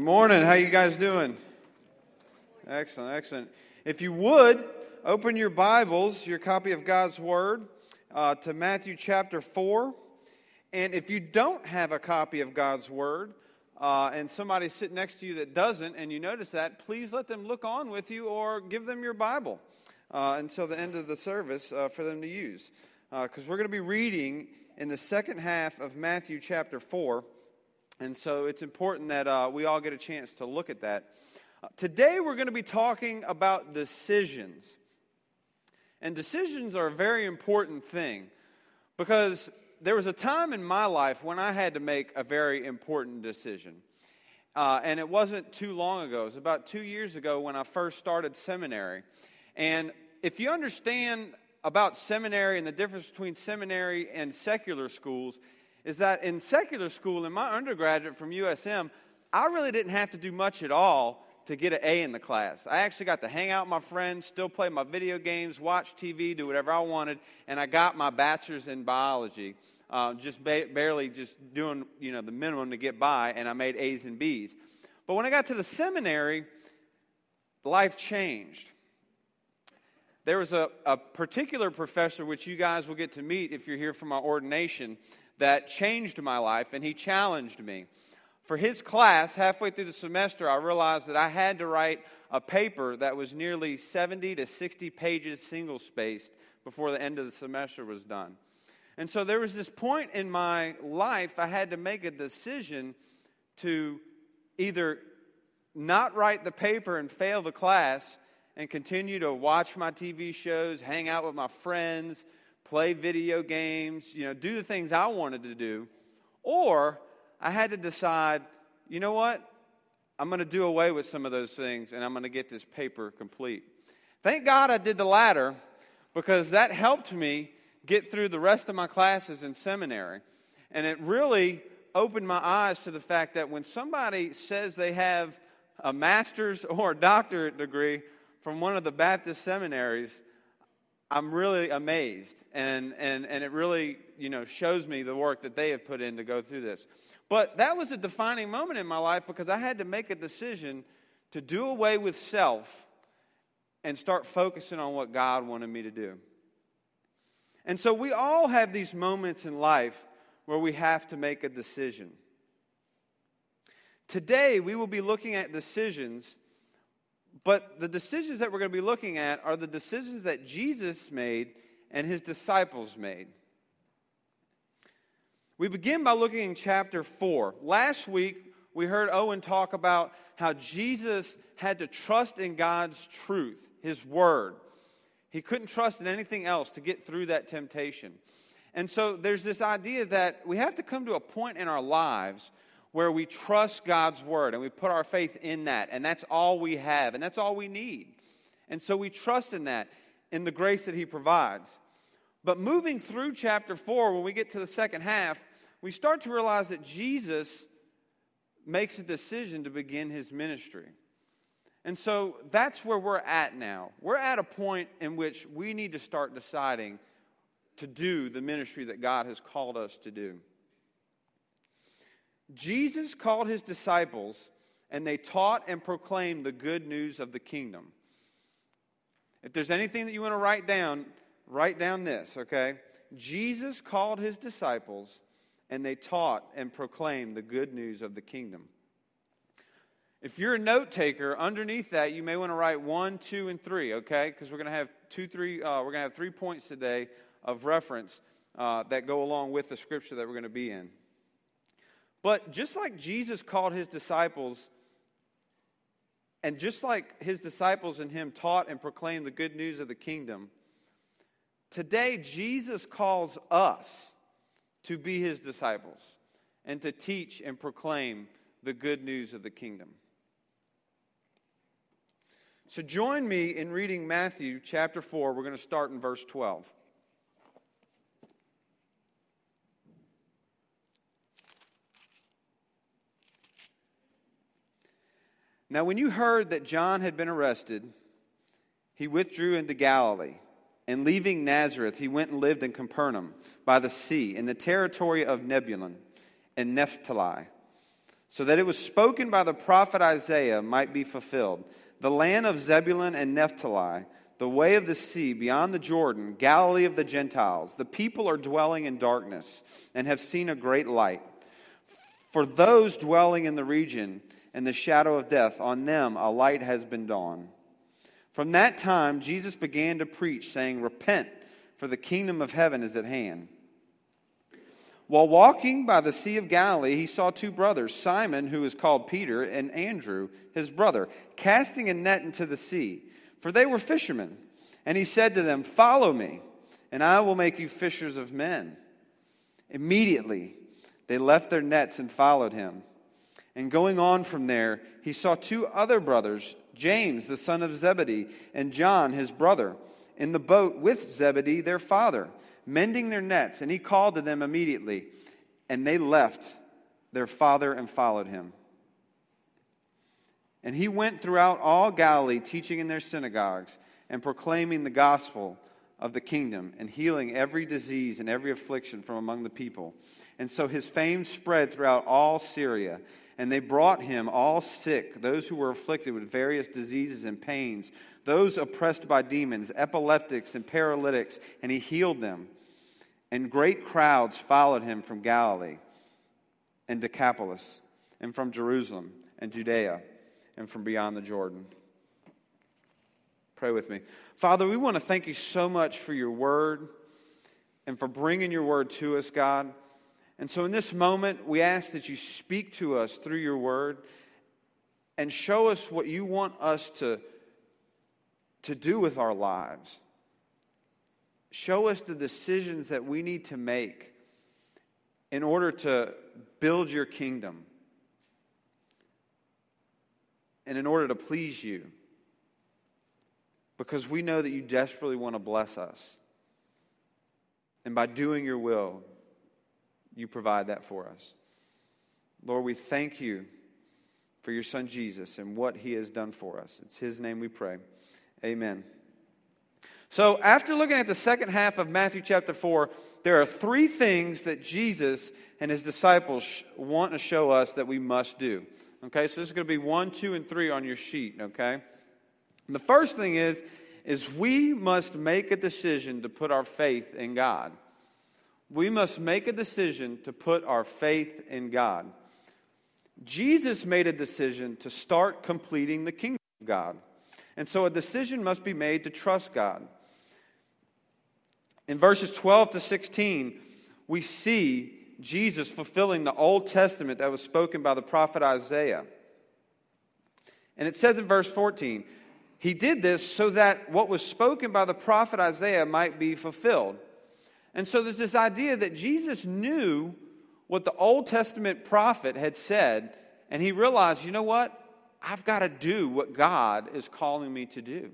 Good morning. How you guys doing? Excellent, excellent. If you would open your Bibles, your copy of God's Word, uh, to Matthew chapter four, and if you don't have a copy of God's Word, uh, and somebody's sitting next to you that doesn't, and you notice that, please let them look on with you or give them your Bible uh, until the end of the service uh, for them to use, because we're going to be reading in the second half of Matthew chapter four. And so it's important that uh, we all get a chance to look at that. Uh, today we're going to be talking about decisions. And decisions are a very important thing because there was a time in my life when I had to make a very important decision. Uh, and it wasn't too long ago. It was about two years ago when I first started seminary. And if you understand about seminary and the difference between seminary and secular schools, is that in secular school, in my undergraduate from USM, I really didn't have to do much at all to get an A in the class. I actually got to hang out with my friends, still play my video games, watch TV, do whatever I wanted, and I got my bachelor's in biology, uh, just ba- barely just doing you know the minimum to get by, and I made A's and B's. But when I got to the seminary, life changed. There was a, a particular professor, which you guys will get to meet if you're here for my ordination, that changed my life, and he challenged me. For his class, halfway through the semester, I realized that I had to write a paper that was nearly 70 to 60 pages single spaced before the end of the semester was done. And so there was this point in my life I had to make a decision to either not write the paper and fail the class and continue to watch my TV shows, hang out with my friends, play video games, you know, do the things I wanted to do. Or I had to decide, you know what? I'm going to do away with some of those things and I'm going to get this paper complete. Thank God I did the latter because that helped me get through the rest of my classes in seminary. And it really opened my eyes to the fact that when somebody says they have a master's or a doctorate degree from one of the Baptist seminaries, I'm really amazed. And, and, and it really, you know, shows me the work that they have put in to go through this. But that was a defining moment in my life because I had to make a decision to do away with self and start focusing on what God wanted me to do. And so we all have these moments in life where we have to make a decision. Today, we will be looking at decisions but the decisions that we're going to be looking at are the decisions that Jesus made and his disciples made. We begin by looking in chapter 4. Last week, we heard Owen talk about how Jesus had to trust in God's truth, his word. He couldn't trust in anything else to get through that temptation. And so there's this idea that we have to come to a point in our lives where we trust God's word and we put our faith in that, and that's all we have, and that's all we need. And so we trust in that, in the grace that He provides. But moving through chapter 4, when we get to the second half, we start to realize that Jesus makes a decision to begin His ministry. And so that's where we're at now. We're at a point in which we need to start deciding to do the ministry that God has called us to do. Jesus called his disciples and they taught and proclaimed the good news of the kingdom. If there's anything that you want to write down, write down this, okay? Jesus called his disciples and they taught and proclaimed the good news of the kingdom. If you're a note taker, underneath that you may want to write one, two, and three, okay? Because we're going to have two, three. Uh, we're going to have three points today of reference uh, that go along with the scripture that we're going to be in. But just like Jesus called his disciples, and just like his disciples and him taught and proclaimed the good news of the kingdom, today Jesus calls us to be his disciples and to teach and proclaim the good news of the kingdom. So join me in reading Matthew chapter 4. We're going to start in verse 12. Now, when you heard that John had been arrested, he withdrew into Galilee. And leaving Nazareth, he went and lived in Capernaum by the sea, in the territory of Zebulun and Naphtali, so that it was spoken by the prophet Isaiah might be fulfilled. The land of Zebulun and Naphtali, the way of the sea beyond the Jordan, Galilee of the Gentiles, the people are dwelling in darkness and have seen a great light. For those dwelling in the region and the shadow of death, on them a light has been dawned. From that time, Jesus began to preach, saying, Repent, for the kingdom of heaven is at hand. While walking by the Sea of Galilee, he saw two brothers, Simon, who is called Peter, and Andrew, his brother, casting a net into the sea, for they were fishermen. And he said to them, Follow me, and I will make you fishers of men. Immediately, they left their nets and followed him. And going on from there, he saw two other brothers, James, the son of Zebedee, and John, his brother, in the boat with Zebedee, their father mending their nets, and he called to them immediately, and they left their father and followed him. And he went throughout all Galilee, teaching in their synagogues and proclaiming the gospel of the kingdom and healing every disease and every affliction from among the people. And so his fame spread throughout all Syria. And they brought him all sick, those who were afflicted with various diseases and pains, those oppressed by demons, epileptics, and paralytics, and he healed them. And great crowds followed him from Galilee and Decapolis, and from Jerusalem and Judea, and from beyond the Jordan. Pray with me. Father, we want to thank you so much for your word and for bringing your word to us, God. And so in this moment, we ask that you speak to us through your word and show us what you want us to, to do with our lives. Show us the decisions that we need to make in order to build your kingdom and in order to please you. Because we know that you desperately want to bless us. And by doing your will, you provide that for us. Lord, we thank you for your son Jesus and what he has done for us. It's his name we pray. Amen. So, after looking at the second half of Matthew chapter 4, there are three things that Jesus and his disciples want to show us that we must do. Okay, so this is going to be one, two, and three on your sheet, okay? And the first thing is, is we must make a decision to put our faith in God. We must make a decision to put our faith in God. Jesus made a decision to start completing the kingdom of God. And so a decision must be made to trust God. In verses 12 to 16, we see Jesus fulfilling the Old Testament that was spoken by the prophet Isaiah. And it says in verse 14, he did this so that what was spoken by the prophet Isaiah might be fulfilled. And so there's this idea that Jesus knew what the Old Testament prophet had said, and he realized, you know what? I've got to do what God is calling me to do.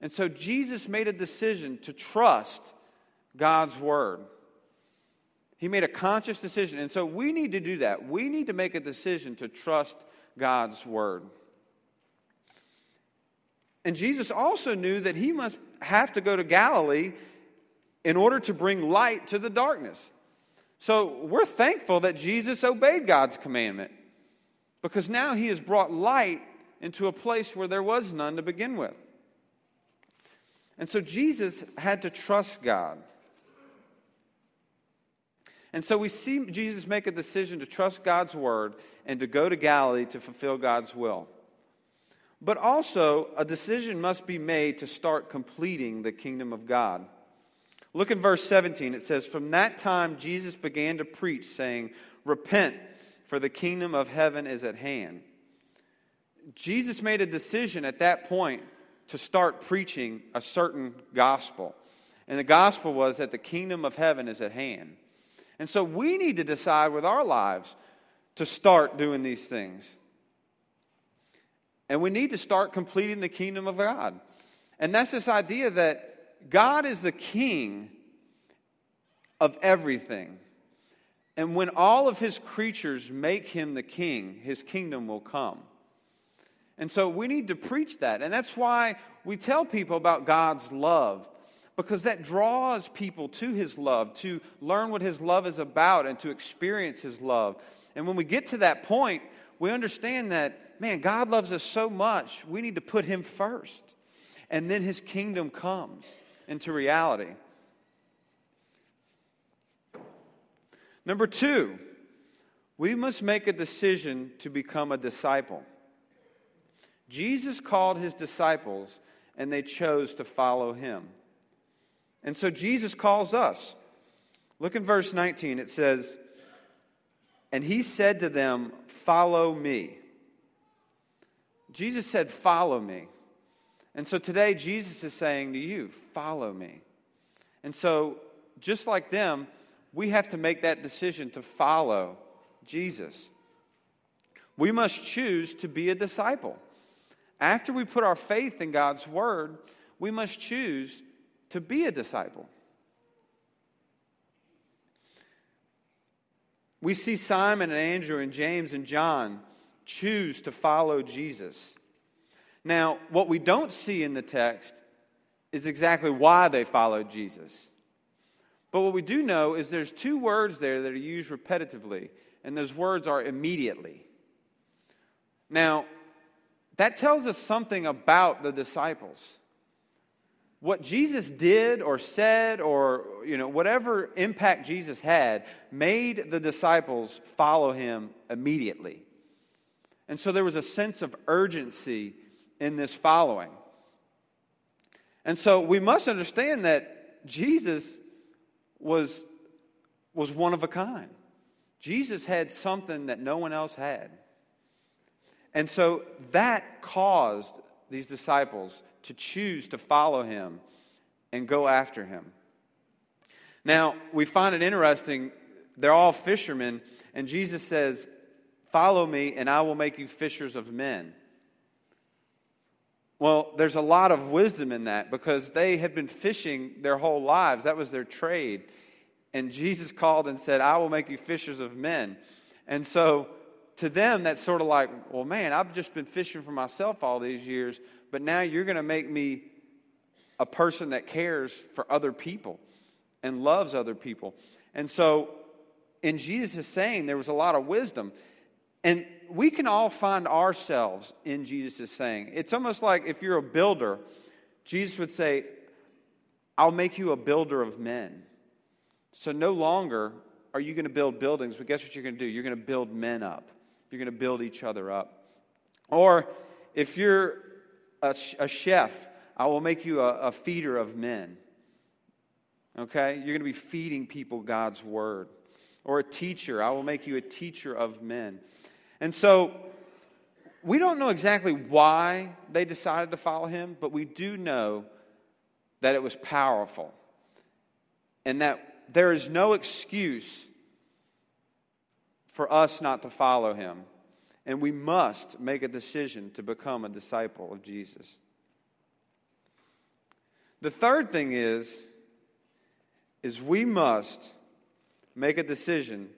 And so Jesus made a decision to trust God's word. He made a conscious decision. And so we need to do that. We need to make a decision to trust God's word. And Jesus also knew that he must have to go to Galilee in order to bring light to the darkness. So we're thankful that Jesus obeyed God's commandment because now he has brought light into a place where there was none to begin with. And so Jesus had to trust God. And so we see Jesus make a decision to trust God's word and to go to Galilee to fulfill God's will. But also, a decision must be made to start completing the kingdom of God. Look in verse 17. It says, From that time Jesus began to preach, saying, Repent, for the kingdom of heaven is at hand. Jesus made a decision at that point to start preaching a certain gospel. And the gospel was that the kingdom of heaven is at hand. And so we need to decide with our lives to start doing these things. And we need to start completing the kingdom of God. And that's this idea that God is the king of everything. And when all of his creatures make him the king, his kingdom will come. And so we need to preach that. And that's why we tell people about God's love, because that draws people to his love, to learn what his love is about and to experience his love. And when we get to that point, we understand that, man, God loves us so much, we need to put Him first. And then His kingdom comes into reality. Number two, we must make a decision to become a disciple. Jesus called his disciples and they chose to follow him. And so Jesus calls us. Look in verse 19. It says, And he said to them, Follow me. Jesus said, Follow me. And so today, Jesus is saying to you, Follow me. And so, just like them, we have to make that decision to follow Jesus. We must choose to be a disciple. After we put our faith in God's word, we must choose to be a disciple. We see Simon and Andrew and James and John choose to follow Jesus. Now, what we don't see in the text is exactly why they followed Jesus. But what we do know is there's two words there that are used repetitively, and those words are immediately. Now, that tells us something about the disciples. What Jesus did or said or you know whatever impact Jesus had made the disciples follow him immediately. And so there was a sense of urgency in this following. And so we must understand that Jesus was, was one of a kind. Jesus had something that no one else had. And so that caused these disciples to choose to follow him and go after him. Now, we find it interesting. They're all fishermen, and Jesus says, Follow me, and I will make you fishers of men. Well, there's a lot of wisdom in that because they had been fishing their whole lives. That was their trade. And Jesus called and said, I will make you fishers of men. And so to them, that's sort of like, well, man, I've just been fishing for myself all these years, but now you're going to make me a person that cares for other people and loves other people. And so in Jesus' saying, there was a lot of wisdom. And we can all find ourselves in Jesus' saying. It's almost like if you're a builder, Jesus would say, I'll make you a builder of men. So no longer are you going to build buildings, but guess what you're going to do? You're going to build men up. You're going to build each other up. Or if you're a, a chef, I will make you a, a feeder of men. Okay? You're going to be feeding people God's word. Or a teacher, I will make you a teacher of men. And so we don't know exactly why they decided to follow him, but we do know that it was powerful and that there is no excuse for us not to follow him. And we must make a decision to become a disciple of Jesus. The third thing is is we must make a decision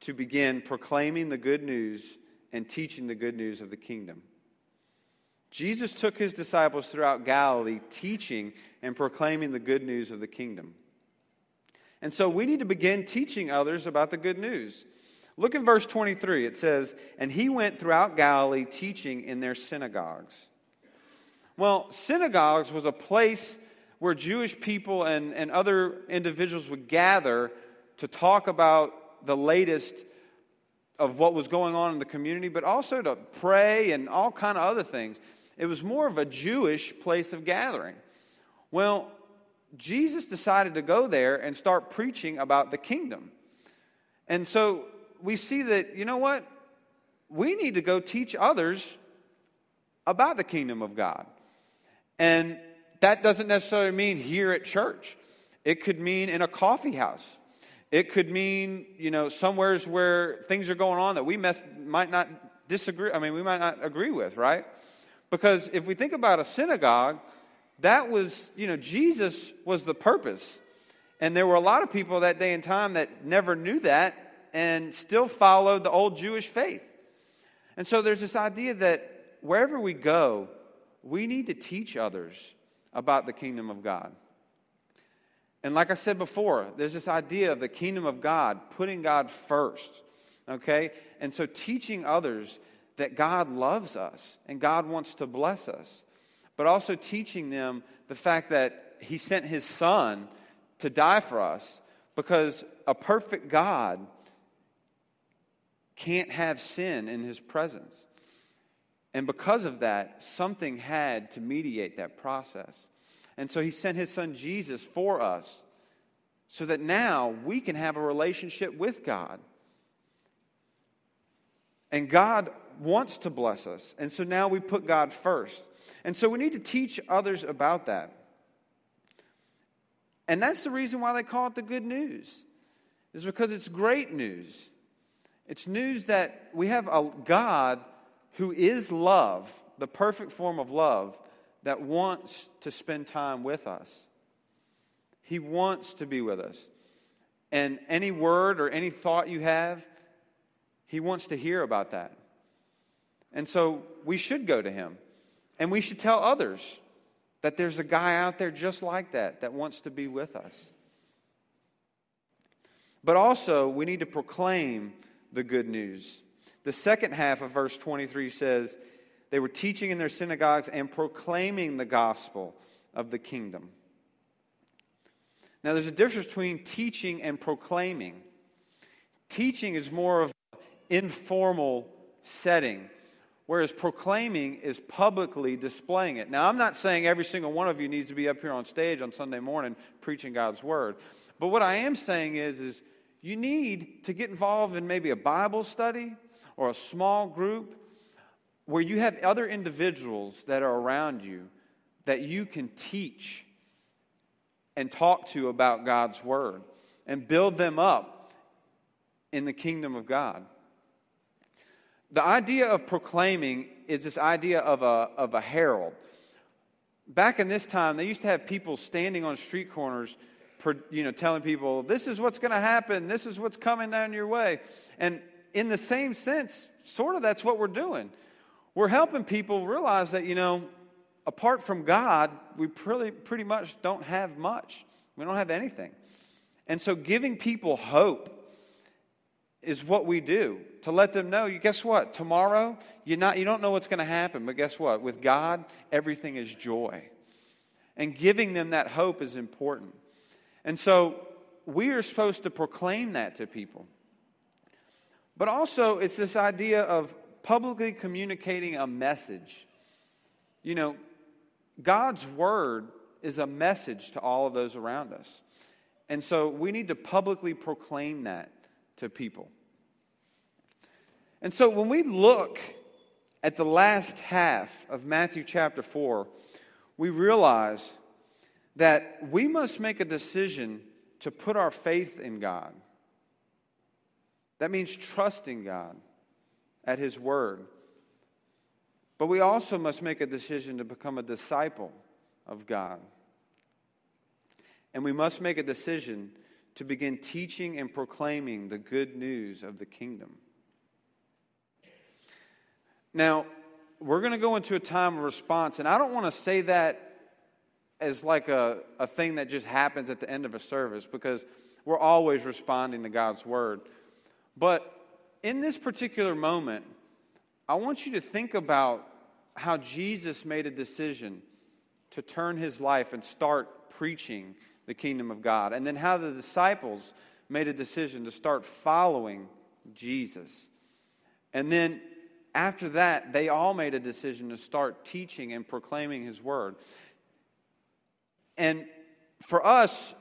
to begin proclaiming the good news and teaching the good news of the kingdom. Jesus took his disciples throughout Galilee, teaching and proclaiming the good news of the kingdom. And so we need to begin teaching others about the good news. Look in verse 23. It says, And he went throughout Galilee teaching in their synagogues. Well, synagogues was a place where Jewish people and, and other individuals would gather to talk about the latest of what was going on in the community, but also to pray and all kind of other things. It was more of a Jewish place of gathering. Well, Jesus decided to go there and start preaching about the kingdom. And so we see that, you know what? We need to go teach others about the kingdom of God. And that doesn't necessarily mean here at church, it could mean in a coffee house. It could mean, you know, somewheres where things are going on that we mess, might not disagree, I mean, we might not agree with, right? Because if we think about a synagogue, that was, you know, Jesus was the purpose. And there were a lot of people that day and time that never knew that and still followed the old Jewish faith. And so there's this idea that wherever we go, we need to teach others about the kingdom of God. And like I said before, there's this idea of the kingdom of God, putting God first. Okay? And so teaching others that God loves us and God wants to bless us, but also teaching them the fact that He sent His Son to die for us because a perfect God can't have sin in His presence. And because of that, something had to mediate that process. And so He sent His Son Jesus for us so that now we can have a relationship with God. And God wants to bless us. And so now we put God first. And so we need to teach others about that. And that's the reason why they call it the good news, is because it's great news. It's news that we have a God who is love, the perfect form of love, that wants to spend time with us. He wants to be with us. And any word or any thought you have, He wants to hear about that. And so we should go to Him. And we should tell others that there's a guy out there just like that that wants to be with us. But also, we need to proclaim the good news. The second half of verse 23 says, They were teaching in their synagogues and proclaiming the gospel of the kingdom. Now, there's a difference between teaching and proclaiming. Teaching is more of an informal setting, whereas proclaiming is publicly displaying it. Now, I'm not saying every single one of you needs to be up here on stage on Sunday morning preaching God's word. But what I am saying is, is you need to get involved in maybe a Bible study or a small group where you have other individuals that are around you that you can teach and talk to about God's Word and build them up in the kingdom of God. The idea of proclaiming is this idea of a, of a herald. Back in this time, they used to have people standing on street corners, you know, telling people, this is what's going to happen, this is what's coming down your way. And in the same sense, sort of that's what we're doing. We're helping people realize that, you know, apart from God, we pretty, pretty much don't have much. We don't have anything. And so giving people hope is what we do to let them know you guess what? Tomorrow you not you don't know what's going to happen but guess what? With god everything is joy. And giving them that hope is important. And so we are supposed to proclaim that to people. But also it's this idea of publicly communicating a message you know God's word is a message to all of those around us. And so we need to publicly proclaim that to people. And so when we look at the last half of Matthew chapter 4, we realize that we must make a decision to put our faith in God. That means trusting God at His Word. But we also must make a decision to become a disciple of God. And we must make a decision to begin teaching and proclaiming the good news of the kingdom. Now, we're going to go into a time of response, and I don't want to say that as like a, a thing that just happens at the end of a service because we're always responding to God's word. But in this particular moment, I want you to think about how Jesus made a decision to turn his life and start preaching the kingdom of God, and then how the disciples made a decision to start following Jesus. And then after that, they all made a decision to start teaching and proclaiming his word. And for us,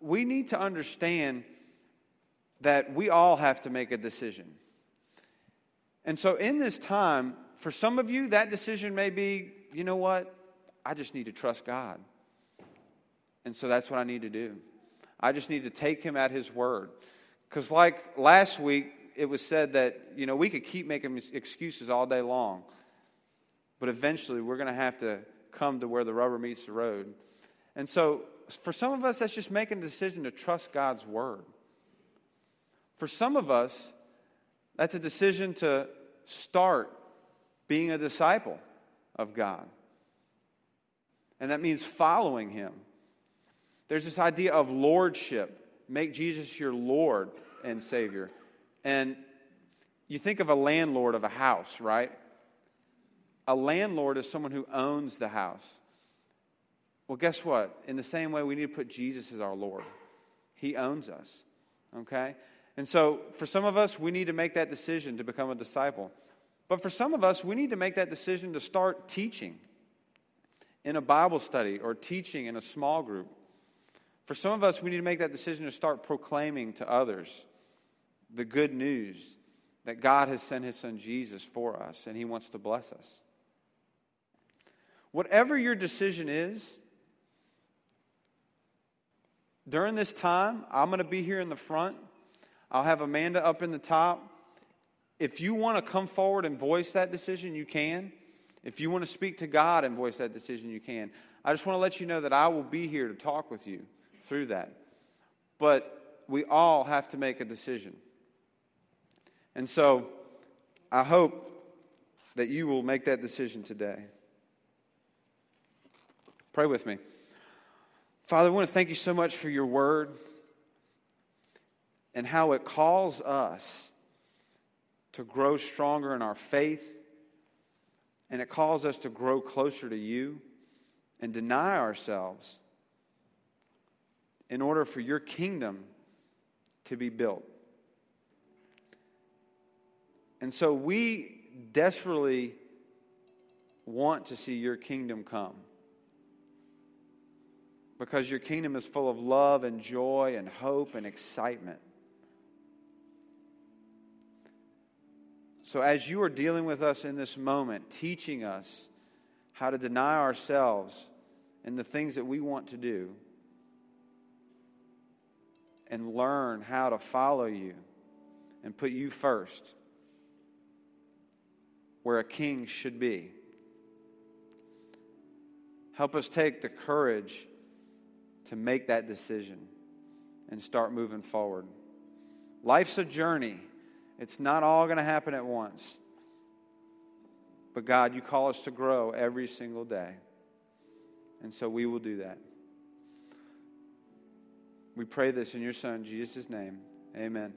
we need to understand that we all have to make a decision. And so, in this time, for some of you, that decision may be you know what? I just need to trust God. And so that's what I need to do. I just need to take him at his word. Because, like last week, it was said that, you know, we could keep making excuses all day long. But eventually, we're going to have to come to where the rubber meets the road. And so, for some of us, that's just making a decision to trust God's word. For some of us, that's a decision to start being a disciple of God. And that means following Him. There's this idea of lordship. Make Jesus your Lord and Savior. And you think of a landlord of a house, right? A landlord is someone who owns the house. Well, guess what? In the same way, we need to put Jesus as our Lord. He owns us, okay? And so, for some of us, we need to make that decision to become a disciple. But for some of us, we need to make that decision to start teaching in a Bible study or teaching in a small group. For some of us, we need to make that decision to start proclaiming to others the good news that God has sent his son Jesus for us and he wants to bless us. Whatever your decision is, during this time, I'm going to be here in the front. I'll have Amanda up in the top. If you want to come forward and voice that decision, you can. If you want to speak to God and voice that decision, you can. I just want to let you know that I will be here to talk with you through that. But we all have to make a decision. And so I hope that you will make that decision today. Pray with me. Father, I want to thank you so much for your word and how it calls us to grow stronger in our faith, and it calls us to grow closer to you and deny ourselves in order for your kingdom to be built. And so we desperately want to see your kingdom come because your kingdom is full of love and joy and hope and excitement. So, as you are dealing with us in this moment, teaching us how to deny ourselves and the things that we want to do, and learn how to follow you and put you first where a king should be. Help us take the courage to make that decision and start moving forward. Life's a journey, it's not all going to happen at once. But God, you call us to grow every single day. And so we will do that. We pray this in your Son, Jesus' name. Amen.